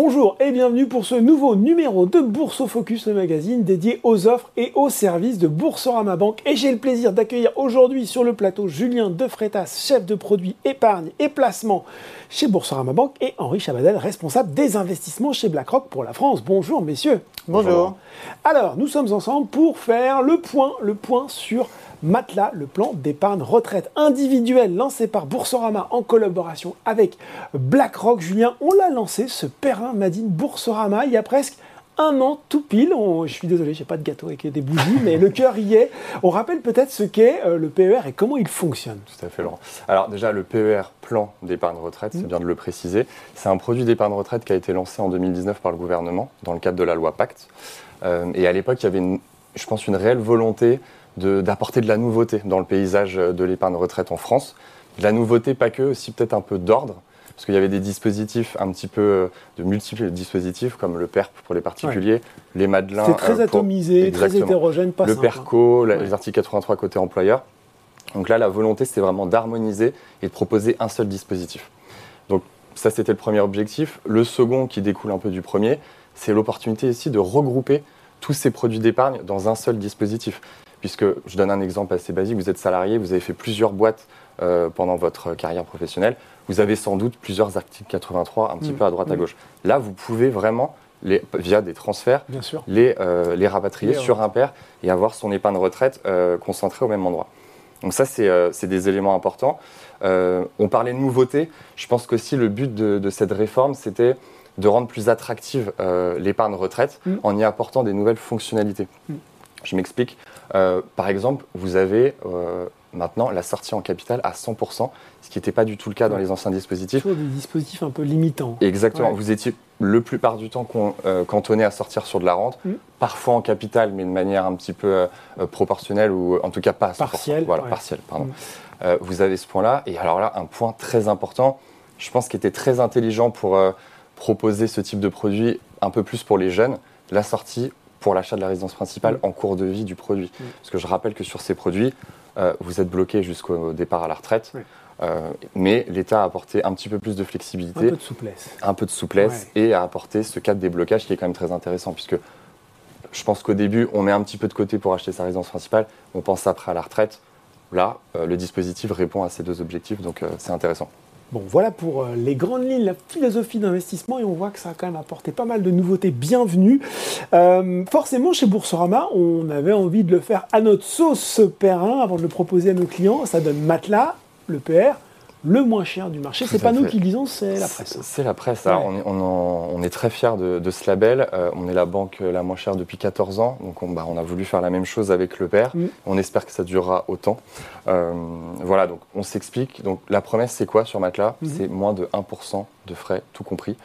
Bonjour et bienvenue pour ce nouveau numéro de Bourse au Focus, le magazine dédié aux offres et aux services de Boursorama Banque. Et j'ai le plaisir d'accueillir aujourd'hui sur le plateau Julien Defretas, chef de produit épargne et placement chez Boursorama Banque, et Henri Chabadel, responsable des investissements chez BlackRock pour la France. Bonjour messieurs. Bonjour. Alors, nous sommes ensemble pour faire le point, le point sur Matelas, le plan d'épargne retraite individuel lancé par Boursorama en collaboration avec BlackRock. Julien, on l'a lancé, ce Perrin Madine Boursorama, il y a presque un an tout pile. je suis désolé, j'ai pas de gâteau avec des bougies, mais le cœur y est. On rappelle peut-être ce qu'est euh, le PER et comment il fonctionne. Tout à fait, Laurent. Alors déjà, le PER, plan d'épargne retraite, c'est mmh. bien de le préciser. C'est un produit d'épargne retraite qui a été lancé en 2019 par le gouvernement dans le cadre de la loi Pacte. Euh, et à l'époque, il y avait, je pense, une réelle volonté d'apporter de, la nouveauté dans le paysage de l'épargne retraite en France. De la nouveauté, pas que, aussi peut-être un peu d'ordre, parce qu'il y avait des dispositifs un petit peu, euh, de multiples dispositifs, comme le PERP pour les particuliers, les Madelins. C'est très euh, atomisé, très hétérogène, pas Le simple, PERCO, les articles 83 côté employeur. Donc là, la volonté, c'était vraiment d'harmoniser et de proposer un seul dispositif. Donc ça, c'était le premier objectif. Le second, qui découle un peu du premier, c'est l'opportunité ici de regrouper tous ces produits d'épargne dans un seul dispositif puisque je donne un exemple assez basique, vous êtes salarié, vous avez fait plusieurs boîtes euh, pendant votre carrière professionnelle, vous avez sans doute plusieurs articles 83 un petit mm. peu à droite à mm. gauche. Là, vous pouvez vraiment, les, via des transferts, Les, euh, les rapatrier sur un pair et avoir son épargne retraite euh, concentrée au même endroit. Donc ça, c'est des éléments importants. on parlait de nouveautés. Je pense qu'aussi le but de, cette réforme, c'était de rendre plus attractive l'épargne retraite mm. en y apportant des nouvelles fonctionnalités. Je m'explique. Euh, par exemple, vous avez euh, maintenant la sortie en capital à 100%, ce qui n'était pas du tout le cas dans les anciens dispositifs. Toujours des dispositifs un peu limitants. Exactement. Vous étiez le plupart du temps euh, cantonné à sortir sur de la rente, mm. parfois en capital, mais de manière un petit peu proportionnelle ou en tout cas pas partielle. Voilà, partielle, pardon. Mm. vous avez ce point-là. Et alors là, un point très important, je pense qu'il était très intelligent pour proposer ce type de produit un peu plus pour les jeunes, la sortie pour l'achat de la résidence principale mm. en cours de vie du produit. Mm. Parce que je rappelle que sur ces produits, euh, vous êtes bloqué jusqu'au départ à la retraite. Euh, mais l'État a apporté un petit peu plus de flexibilité. Un peu de souplesse. Un peu de souplesse et a apporté ce cadre de déblocage qui est quand même très intéressant puisque je pense qu'au début, on met un petit peu de côté pour acheter sa résidence principale, on pense après à la retraite. Là, euh, le dispositif répond à ces deux objectifs, donc c'est intéressant. Bon, voilà pour euh, les grandes lignes, la philosophie d'investissement, et on voit que ça a quand même apporté pas mal de nouveautés bienvenues. Euh, forcément, chez Boursorama, on avait envie de le faire à notre sauce Perrin avant de le proposer à nos clients. Ça donne Matelas, le PR, le moins cher du marché. C'est pas nous qui le disons, c'est la presse. C'est la presse. on, est, très fiers de, ce label. Euh, on est la banque la moins chère depuis 14 ans. Donc on, bah, a voulu faire la même chose avec le père. Mm. On espère que ça durera autant. Euh, voilà, donc on s'explique. Donc la promesse, c'est quoi sur Matelas? Mm-hmm. C'est moins de 1% de frais, tout compris.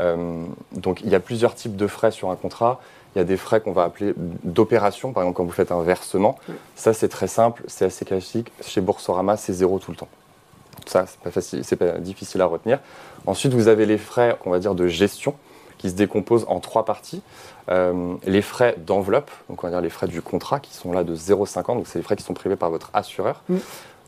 Euh, donc il y a plusieurs types de frais sur un contrat. Il y a des frais qu'on va appeler d'opération, par exemple quand vous faites un versement. Mm. Ça, c'est très simple, c'est assez classique. Chez Boursorama, c'est zéro tout le temps. Ça, c'est pas facile, c'est pas difficile à retenir. Ensuite, vous avez les frais, on va dire, de gestion qui se décomposent en trois parties. Euh, les frais d'enveloppe, donc on va dire les frais du contrat, qui sont là de 0,50, donc c'est les frais qui sont privés par votre assureur.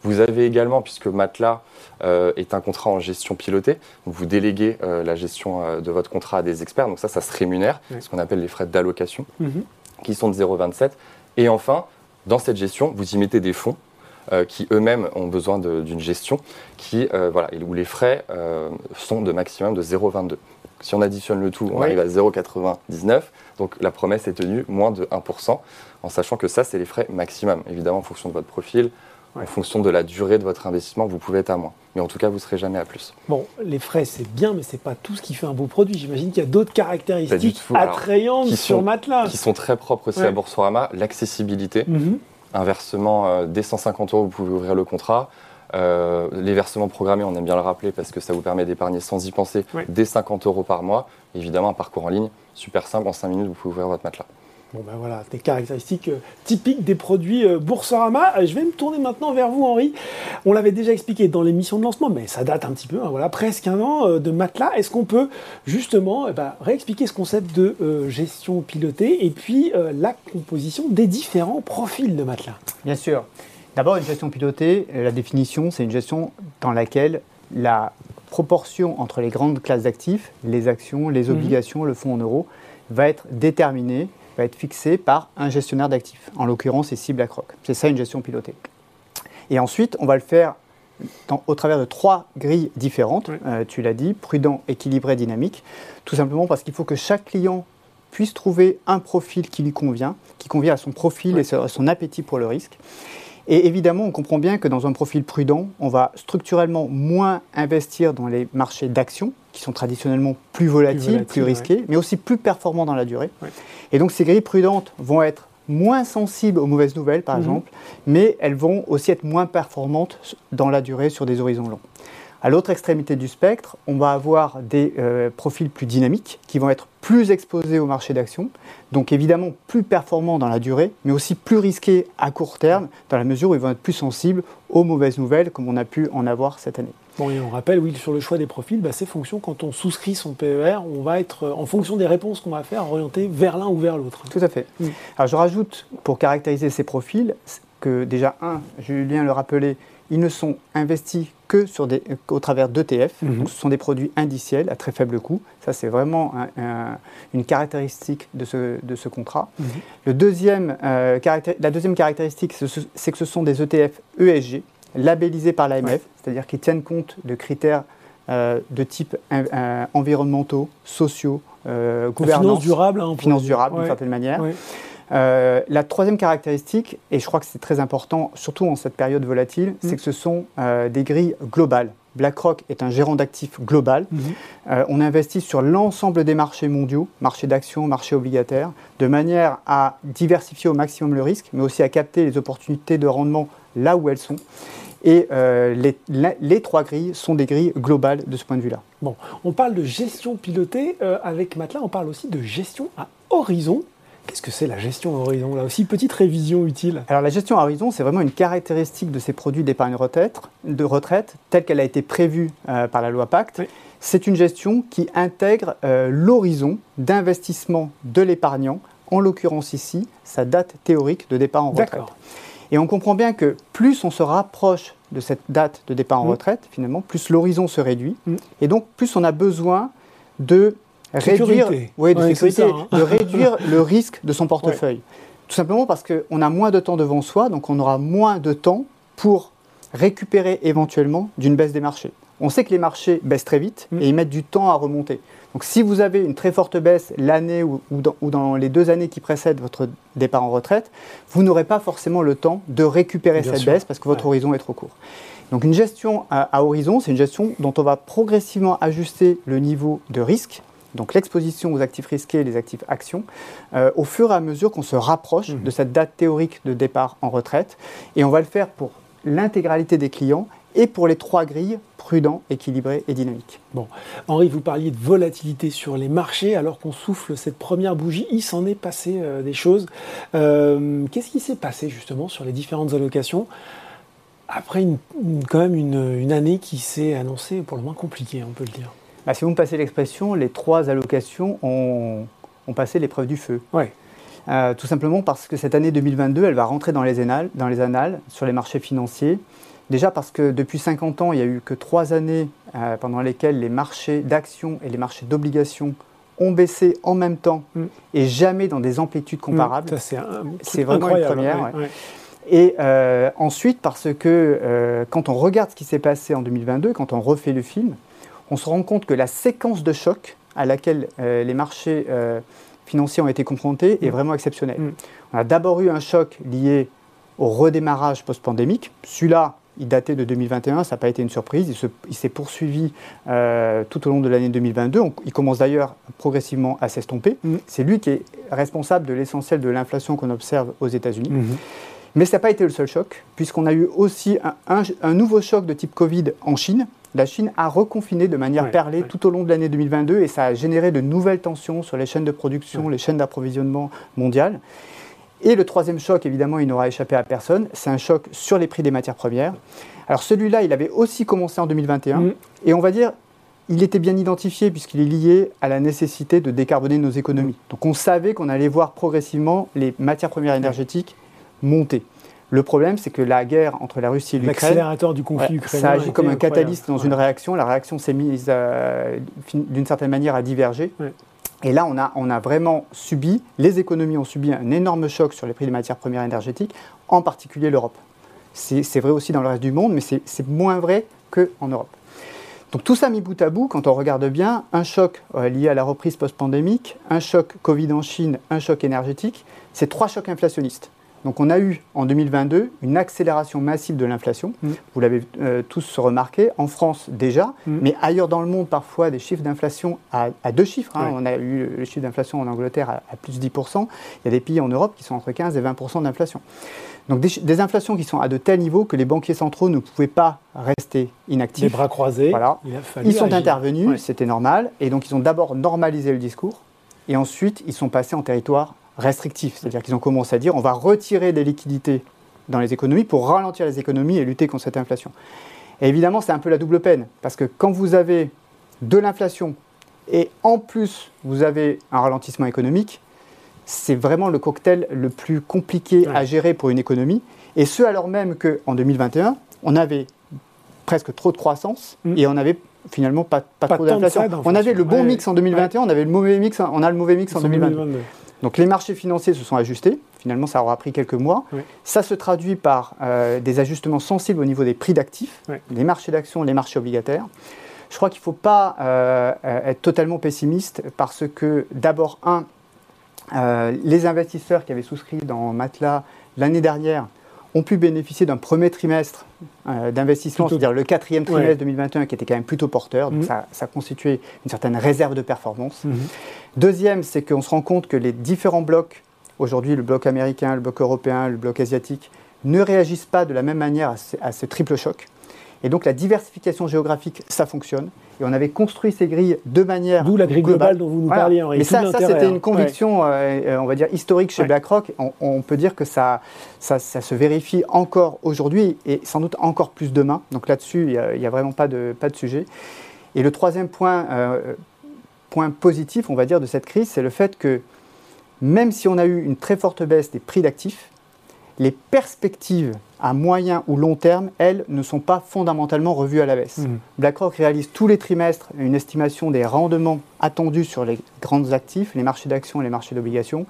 Vous avez également, puisque Matelas euh, est un contrat en gestion pilotée, vous déléguez euh, la gestion de votre contrat à des experts, donc ça, ça se rémunère, ce qu'on appelle les frais d'allocation, mm-hmm. qui sont de 0,27. Et enfin, dans cette gestion, vous y mettez des fonds qui eux-mêmes ont besoin d'une gestion qui, euh, voilà, où les frais euh, sont de maximum de 0,22. Si on additionne le tout, on arrive à 0,99. Donc la promesse est tenue, moins de 1%, en sachant que ça, c'est les frais maximum. Évidemment, en fonction de votre profil, en fonction de la durée de votre investissement, vous pouvez être à moins. Mais en tout cas, vous ne serez jamais à plus. Bon, les frais, c'est bien, mais ce n'est pas tout ce qui fait un beau produit. J'imagine qu'il y a d'autres caractéristiques attrayantes sur Matelas. Qui sont très propres aussi à Boursorama. L'accessibilité. Mhm un versement euh, dès 150 euros, vous pouvez ouvrir le contrat. Euh, les versements programmés, on aime bien le rappeler parce que ça vous permet d'épargner sans y penser dès 50 euros par mois. Évidemment, un parcours en ligne, super simple, en 5 minutes, vous pouvez ouvrir votre matelas. Bon ben voilà, des caractéristiques euh, typiques des produits euh, Boursorama. Euh, je vais me tourner maintenant vers vous, Henri. On l'avait déjà expliqué dans l'émission de lancement, mais ça date un petit peu, hein, voilà, presque un an de matelas. Est-ce qu'on peut justement eh ben, réexpliquer ce concept de gestion pilotée et puis la composition des différents profils de matelas? Bien sûr. D'abord, une gestion pilotée, la définition, c'est une gestion dans laquelle la proportion entre les grandes classes d'actifs, les actions, les mhm. obligations, le fonds en euros, va être déterminée, va être fixée par un gestionnaire d'actifs. En l'occurrence, ici BlackRock. C'est ça une gestion pilotée. Et ensuite, on va le faire au travers de trois grilles différentes, euh, tu l'as dit, prudent, équilibré, dynamique, tout simplement parce qu'il faut que chaque client puisse trouver un profil qui lui convient, qui convient à son profil et à son appétit pour le risque. Et évidemment, on comprend bien que dans un profil prudent, on va structurellement moins investir dans les marchés d'actions, qui sont traditionnellement plus volatiles, plus, risqués, mais aussi plus performants dans la durée. Et donc ces grilles prudentes vont être moins sensibles aux mauvaises nouvelles, par mhm. exemple, mais elles vont aussi être moins performantes dans la durée sur des horizons longs. À l'autre extrémité du spectre, on va avoir des euh, profils plus dynamiques qui vont être plus exposés au marché d'action, donc évidemment plus performants dans la durée, mais aussi plus risqués à court terme, dans la mesure où ils vont être plus sensibles aux mauvaises nouvelles, comme on a pu en avoir cette année. Bon, et on rappelle, oui, sur le choix des profils, bah, ces fonctions, quand on souscrit son PER, on va être, en fonction des réponses qu'on va faire, orienté vers l'un ou vers l'autre. Tout à fait. Alors je rajoute, pour caractériser ces profils, que déjà, un, Julien le rappelait, ils ne sont investis que sur des, au travers d'ETF. Mhm. Ce sont des produits indiciels à très faible coût. Ça, c'est vraiment une caractéristique de ce, de ce contrat. Mhm. Le deuxième, euh, la deuxième caractéristique, c'est que ce sont des ETF ESG, labellisés par l'AMF, c'est-à-dire qui tiennent compte de critères euh, de type euh, environnementaux, sociaux, gouvernance. Finance durable. Hein, finance durable, d'une certaine manière. Euh, la troisième caractéristique, et je crois que c'est très important, surtout en cette période volatile, mm. c'est que ce sont euh, des grilles globales. BlackRock est un gérant d'actifs global. Mm-hmm. Euh, on investit sur l'ensemble des marchés mondiaux, marchés d'actions, marchés obligataires, de manière à diversifier au maximum le risque, mais aussi à capter les opportunités de rendement là où elles sont. Et les, les, trois grilles sont des grilles globales de ce point de vue-là. Bon, on parle de gestion pilotée. avec Matelas, on parle aussi de gestion à horizon. Qu'est-ce que c'est la gestion à horizon Là aussi, petite révision utile. Alors la gestion à horizon, c'est vraiment une caractéristique de ces produits d'épargne retraite, de retraite telle qu'elle a été prévue euh, par la loi Pacte. C'est une gestion qui intègre euh, l'horizon d'investissement de l'épargnant, en l'occurrence ici, sa date théorique de départ en retraite. Et on comprend bien que plus on se rapproche de cette date de départ en mmh. retraite, finalement, plus l'horizon se réduit. Mmh. Et donc, plus on a besoin de réduire, hein. de, réduire le risque de son portefeuille. Tout simplement parce qu'on a moins de temps devant soi, donc on aura moins de temps pour récupérer éventuellement d'une baisse des marchés. On sait que les marchés baissent très vite mm. et ils mettent du temps à remonter. Donc si vous avez une très forte baisse l'année ou, dans, les deux années qui précèdent votre départ en retraite, vous n'aurez pas forcément le temps de récupérer cette baisse parce que votre horizon est trop court. Donc une gestion à horizon, c'est une gestion dont on va progressivement ajuster le niveau de risque donc l'exposition aux actifs risqués les actifs actions, euh, au fur et à mesure qu'on se rapproche mmh. de cette date théorique de départ en retraite. Et on va le faire pour l'intégralité des clients et pour les trois grilles, prudent, équilibré et dynamique. Bon, Henri, vous parliez de volatilité sur les marchés alors qu'on souffle cette première bougie. Il s'en est passé euh, des choses. Euh, qu'est-ce qui s'est passé justement sur les différentes allocations après quand même une, une année qui s'est annoncée pour le moins compliquée, on peut le dire? Bah, si vous me passez l'expression, les trois allocations ont, passé l'épreuve du feu. Ouais. Euh, tout simplement parce que cette année 2022, elle va rentrer dans les, annales, dans les annales sur les marchés financiers. Déjà parce que depuis 50 ans, il n'y a eu que trois années euh, pendant lesquelles les marchés d'actions et les marchés d'obligations ont baissé en même temps mm. et jamais dans des amplitudes mm. comparables. c'est vraiment une première. Et euh, ensuite parce que quand on regarde ce qui s'est passé en 2022, quand on refait le film, on se rend compte que la séquence de choc à laquelle euh, les marchés euh, financiers ont été confrontés est mm. vraiment exceptionnelle. Mm. On a d'abord eu un choc lié au redémarrage post-pandémique. Celui-là, il datait de 2021, ça n'a pas été une surprise, il, s'est poursuivi euh, tout au long de l'année 2022. il commence d'ailleurs progressivement à s'estomper. Mm. C'est lui qui est responsable de l'essentiel de l'inflation qu'on observe aux États-Unis. Mm-hmm. Mais ça n'a pas été le seul choc, puisqu'on a eu aussi un, nouveau choc de type Covid en Chine, la Chine a reconfiné de manière perlée tout au long de l'année 2022 et ça a généré de nouvelles tensions sur les chaînes de production, les chaînes d'approvisionnement mondiales. Et le troisième choc, évidemment, il n'aura échappé à personne, c'est un choc sur les prix des matières premières. Alors celui-là, il avait aussi commencé en 2021 mm. et on va dire, il était bien identifié puisqu'il est lié à la nécessité de décarboner nos économies. Donc on savait qu'on allait voir progressivement les matières premières énergétiques monter. Le problème, c'est que la guerre entre la Russie et l'Ukraine. L'accélérateur du conflit ukrainien. Ça agit comme un catalyste dans une réaction. La réaction s'est mise d'une certaine manière à diverger. Et là, on a, on a vraiment subi, les économies ont subi un énorme choc sur les prix des matières premières énergétiques, en particulier l'Europe. C'est vrai aussi dans le reste du monde, mais c'est moins vrai qu'en Europe. Donc tout ça mis bout à bout, quand on regarde bien, un choc euh, lié à la reprise post-pandémique, un choc Covid en Chine, un choc énergétique, c'est trois chocs inflationnistes. Donc on a eu en 2022 une accélération massive de l'inflation. Mm. Vous l'avez euh, tous remarqué, en France déjà, mm. mais ailleurs dans le monde parfois des chiffres d'inflation à, deux chiffres. Hein. On a eu le chiffre d'inflation en Angleterre à, plus de 10%. Il y a des pays en Europe qui sont entre 15 et 20% d'inflation. Donc des, inflations qui sont à de tels niveaux que les banquiers centraux ne pouvaient pas rester inactifs. Les bras croisés. Voilà. ils sont intervenus, c'était normal, et donc ils ont d'abord normalisé le discours, et ensuite ils sont passés en territoire restrictif, c'est-à-dire qu'ils ont commencé à dire on va retirer des liquidités dans les économies pour ralentir les économies et lutter contre cette inflation. Et évidemment, c'est un peu la double peine, parce que quand vous avez de l'inflation et en plus vous avez un ralentissement économique, c'est vraiment le cocktail le plus compliqué à gérer pour une économie. Et ce, alors même qu'en 2021, on avait presque trop de croissance mm. et on avait finalement pas, pas, trop d'inflation. On avait le bon mix en 2021, on avait le mauvais mix, on a le mauvais mix en 2022. Donc les marchés financiers se sont ajustés. Finalement, ça aura pris quelques mois. Ça se traduit par euh, des ajustements sensibles au niveau des prix d'actifs, les marchés d'actions, les marchés obligataires. Je crois qu'il ne faut pas euh, être totalement pessimiste parce que d'abord, un, euh, les investisseurs qui avaient souscrit dans Matelas l'année dernière ont pu bénéficier d'un premier trimestre euh, d'investissement, c'est-à-dire le quatrième trimestre 2021 qui était quand même plutôt porteur, donc mhm. ça, ça, constituait une certaine réserve de performance. Mhm. Deuxième, c'est qu'on se rend compte que les différents blocs, aujourd'hui le bloc américain, le bloc européen, le bloc asiatique, ne réagissent pas de la même manière à ce triple choc. Et donc la diversification géographique, ça fonctionne. Et on avait construit ces grilles de manière. D'où la grille globale dont vous nous parliez, Henri. Mais ça, ça c'était une conviction, euh, euh, on va dire, historique chez BlackRock. On, peut dire que ça, ça, se vérifie encore aujourd'hui et sans doute encore plus demain. Donc là-dessus, il n'y a, vraiment pas de, pas de sujet. Et le troisième point, euh, point positif, on va dire, de cette crise, c'est le fait que même si on a eu une très forte baisse des prix d'actifs, les perspectives à moyen ou long terme, elles, ne sont pas fondamentalement revues à la baisse. Mmh. BlackRock réalise tous les trimestres une estimation des rendements attendus sur les grands actifs, les marchés d'actions et les marchés d'obligations.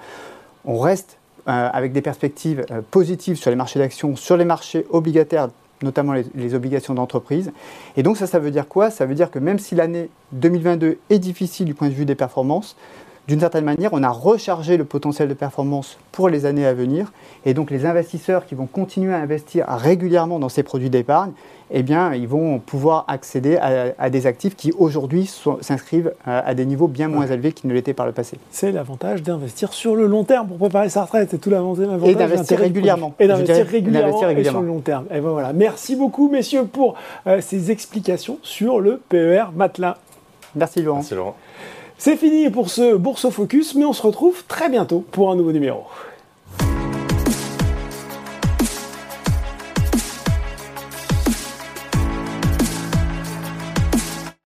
On reste euh, avec des perspectives euh, positives sur les marchés d'actions, sur les marchés obligataires, notamment les, les obligations d'entreprise. Et donc ça, ça veut dire quoi? Ça veut dire que même si l'année 2022 est difficile du point de vue des performances, d'une certaine manière, on a rechargé le potentiel de performance pour les années à venir. Et donc, les investisseurs qui vont continuer à investir régulièrement dans ces produits d'épargne, eh bien, ils vont pouvoir accéder à, des actifs qui aujourd'hui s'inscrivent à, des niveaux bien moins élevés qu'ils ne l'étaient par le passé. C'est l'avantage d'investir sur le long terme pour préparer sa retraite. C'est tout l'avantage. Et d'investir régulièrement. Et d'investir régulièrement, sur le long terme. Et ben voilà. Merci beaucoup, messieurs, pour euh, ces explications sur le PER Matelas. Merci, Laurent. Merci, Laurent. C'est fini pour ce Bourse Focus, mais on se retrouve très bientôt pour un nouveau numéro.